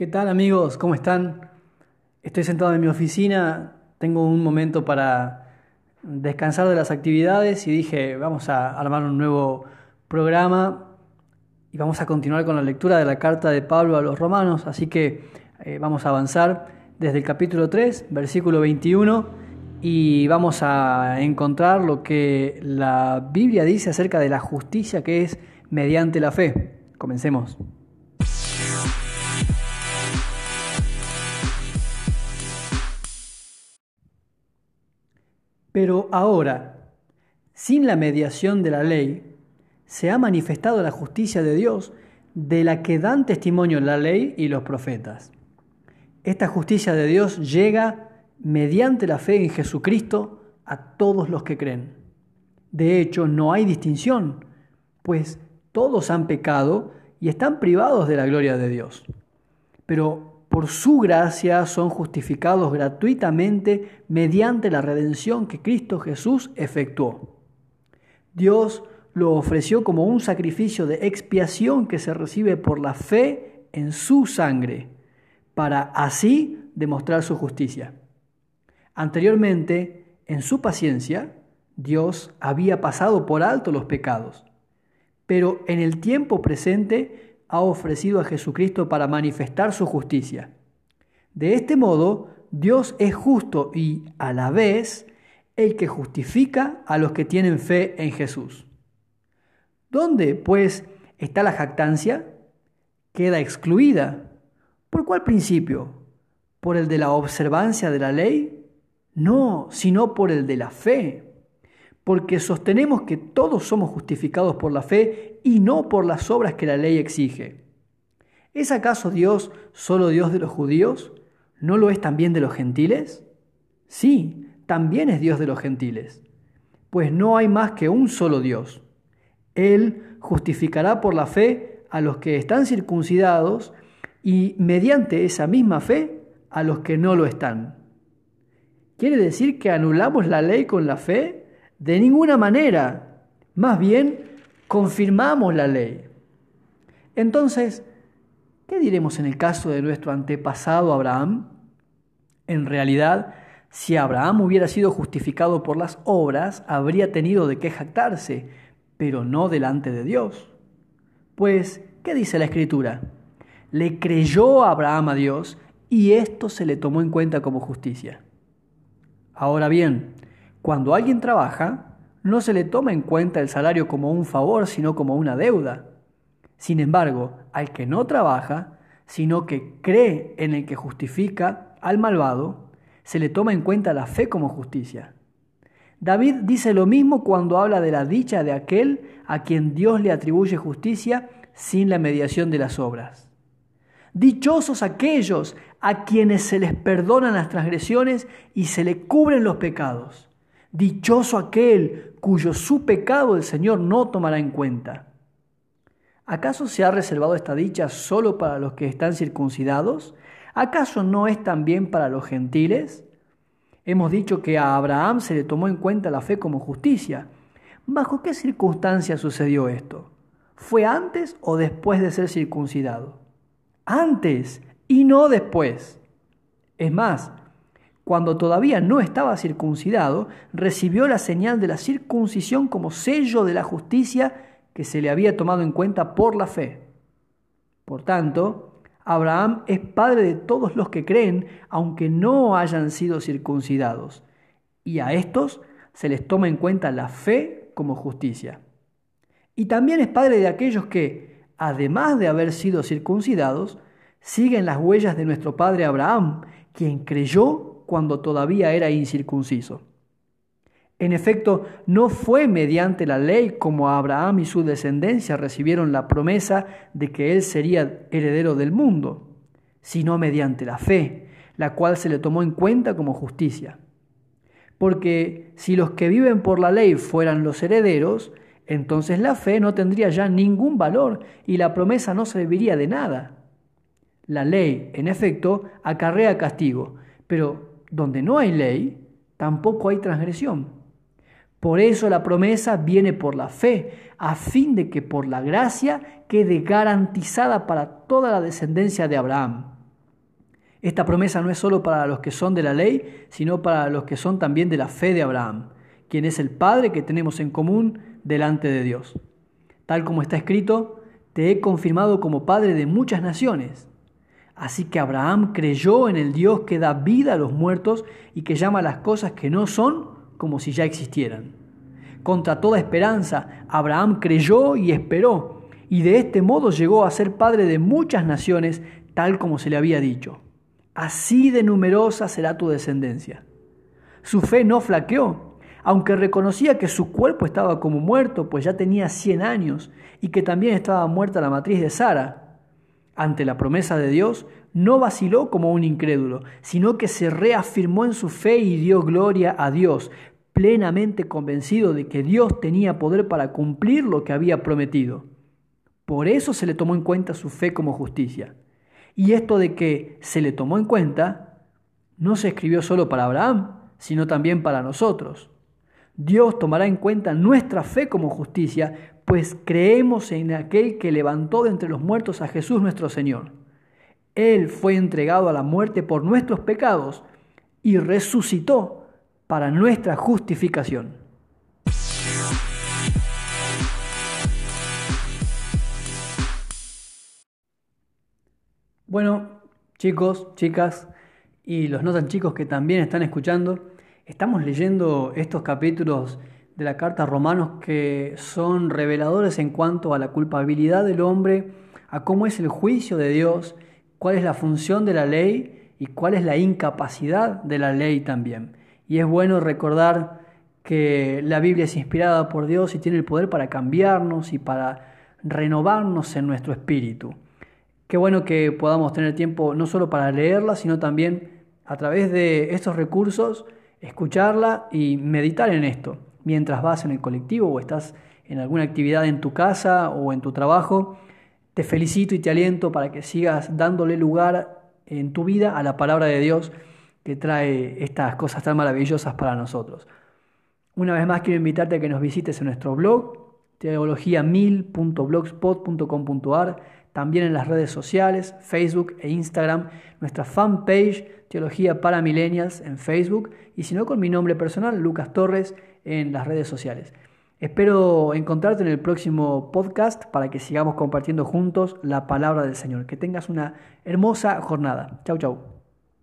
¿Qué tal amigos? ¿Cómo están? Estoy sentado en mi oficina, tengo un momento para descansar de las actividades y dije, vamos a armar un nuevo programa y vamos a continuar con la lectura de la carta de Pablo a los romanos, así que eh, vamos a avanzar desde el capítulo 3, versículo 21, y vamos a encontrar lo que la Biblia dice acerca de la justicia que es mediante la fe. Comencemos. Pero ahora, sin la mediación de la ley, se ha manifestado la justicia de Dios de la que dan testimonio la ley y los profetas. Esta justicia de Dios llega mediante la fe en Jesucristo a todos los que creen. De hecho, no hay distinción, pues todos han pecado y están privados de la gloria de Dios. Pero por su gracia son justificados gratuitamente mediante la redención que Cristo Jesús efectuó. Dios lo ofreció como un sacrificio de expiación que se recibe por la fe en su sangre, para así demostrar su justicia. Anteriormente, en su paciencia, Dios había pasado por alto los pecados, pero en el tiempo presente ha ofrecido a Jesucristo para manifestar su justicia. De este modo, Dios es justo y a la vez el que justifica a los que tienen fe en Jesús. ¿Dónde, pues, está la jactancia? Queda excluida. ¿Por cuál principio? ¿Por el de la observancia de la ley? No, sino por el de la fe porque sostenemos que todos somos justificados por la fe y no por las obras que la ley exige. ¿Es acaso Dios solo Dios de los judíos? ¿No lo es también de los gentiles? Sí, también es Dios de los gentiles, pues no hay más que un solo Dios. Él justificará por la fe a los que están circuncidados y mediante esa misma fe a los que no lo están. ¿Quiere decir que anulamos la ley con la fe? De ninguna manera. Más bien, confirmamos la ley. Entonces, ¿qué diremos en el caso de nuestro antepasado Abraham? En realidad, si Abraham hubiera sido justificado por las obras, habría tenido de qué jactarse, pero no delante de Dios. Pues, ¿qué dice la Escritura? Le creyó Abraham a Dios y esto se le tomó en cuenta como justicia. Ahora bien, cuando alguien trabaja, no se le toma en cuenta el salario como un favor, sino como una deuda. Sin embargo, al que no trabaja, sino que cree en el que justifica al malvado, se le toma en cuenta la fe como justicia. David dice lo mismo cuando habla de la dicha de aquel a quien Dios le atribuye justicia sin la mediación de las obras. Dichosos aquellos a quienes se les perdonan las transgresiones y se le cubren los pecados. Dichoso aquel cuyo su pecado el Señor no tomará en cuenta. ¿Acaso se ha reservado esta dicha solo para los que están circuncidados? ¿Acaso no es también para los gentiles? Hemos dicho que a Abraham se le tomó en cuenta la fe como justicia. ¿Bajo qué circunstancias sucedió esto? ¿Fue antes o después de ser circuncidado? Antes y no después. Es más, cuando todavía no estaba circuncidado, recibió la señal de la circuncisión como sello de la justicia que se le había tomado en cuenta por la fe. Por tanto, Abraham es padre de todos los que creen, aunque no hayan sido circuncidados, y a estos se les toma en cuenta la fe como justicia. Y también es padre de aquellos que, además de haber sido circuncidados, siguen las huellas de nuestro padre Abraham, quien creyó cuando todavía era incircunciso. En efecto, no fue mediante la ley como Abraham y su descendencia recibieron la promesa de que él sería heredero del mundo, sino mediante la fe, la cual se le tomó en cuenta como justicia. Porque si los que viven por la ley fueran los herederos, entonces la fe no tendría ya ningún valor y la promesa no serviría de nada. La ley, en efecto, acarrea castigo, pero donde no hay ley, tampoco hay transgresión. Por eso la promesa viene por la fe, a fin de que por la gracia quede garantizada para toda la descendencia de Abraham. Esta promesa no es solo para los que son de la ley, sino para los que son también de la fe de Abraham, quien es el Padre que tenemos en común delante de Dios. Tal como está escrito, te he confirmado como Padre de muchas naciones. Así que Abraham creyó en el Dios que da vida a los muertos y que llama las cosas que no son como si ya existieran. Contra toda esperanza, Abraham creyó y esperó, y de este modo llegó a ser padre de muchas naciones, tal como se le había dicho. Así de numerosa será tu descendencia. Su fe no flaqueó, aunque reconocía que su cuerpo estaba como muerto, pues ya tenía cien años, y que también estaba muerta la matriz de Sara. Ante la promesa de Dios, no vaciló como un incrédulo, sino que se reafirmó en su fe y dio gloria a Dios, plenamente convencido de que Dios tenía poder para cumplir lo que había prometido. Por eso se le tomó en cuenta su fe como justicia. Y esto de que se le tomó en cuenta no se escribió solo para Abraham, sino también para nosotros. Dios tomará en cuenta nuestra fe como justicia, pues creemos en aquel que levantó de entre los muertos a Jesús nuestro Señor. Él fue entregado a la muerte por nuestros pecados y resucitó para nuestra justificación. Bueno, chicos, chicas y los no tan chicos que también están escuchando, estamos leyendo estos capítulos de la carta a Romanos que son reveladores en cuanto a la culpabilidad del hombre, a cómo es el juicio de Dios, cuál es la función de la ley y cuál es la incapacidad de la ley también. Y es bueno recordar que la Biblia es inspirada por Dios y tiene el poder para cambiarnos y para renovarnos en nuestro espíritu. Qué bueno que podamos tener tiempo no solo para leerla, sino también a través de estos recursos escucharla y meditar en esto. Mientras vas en el colectivo o estás en alguna actividad en tu casa o en tu trabajo, te felicito y te aliento para que sigas dándole lugar en tu vida a la palabra de Dios que trae estas cosas tan maravillosas para nosotros. Una vez más quiero invitarte a que nos visites en nuestro blog, teologia1000.blogspot.com.ar, también en las redes sociales, Facebook e Instagram, nuestra fanpage Teología para Millennials en Facebook y si no con mi nombre personal, Lucas Torres, en las redes sociales. Espero encontrarte en el próximo podcast para que sigamos compartiendo juntos la palabra del Señor. Que tengas una hermosa jornada. Chau, chau.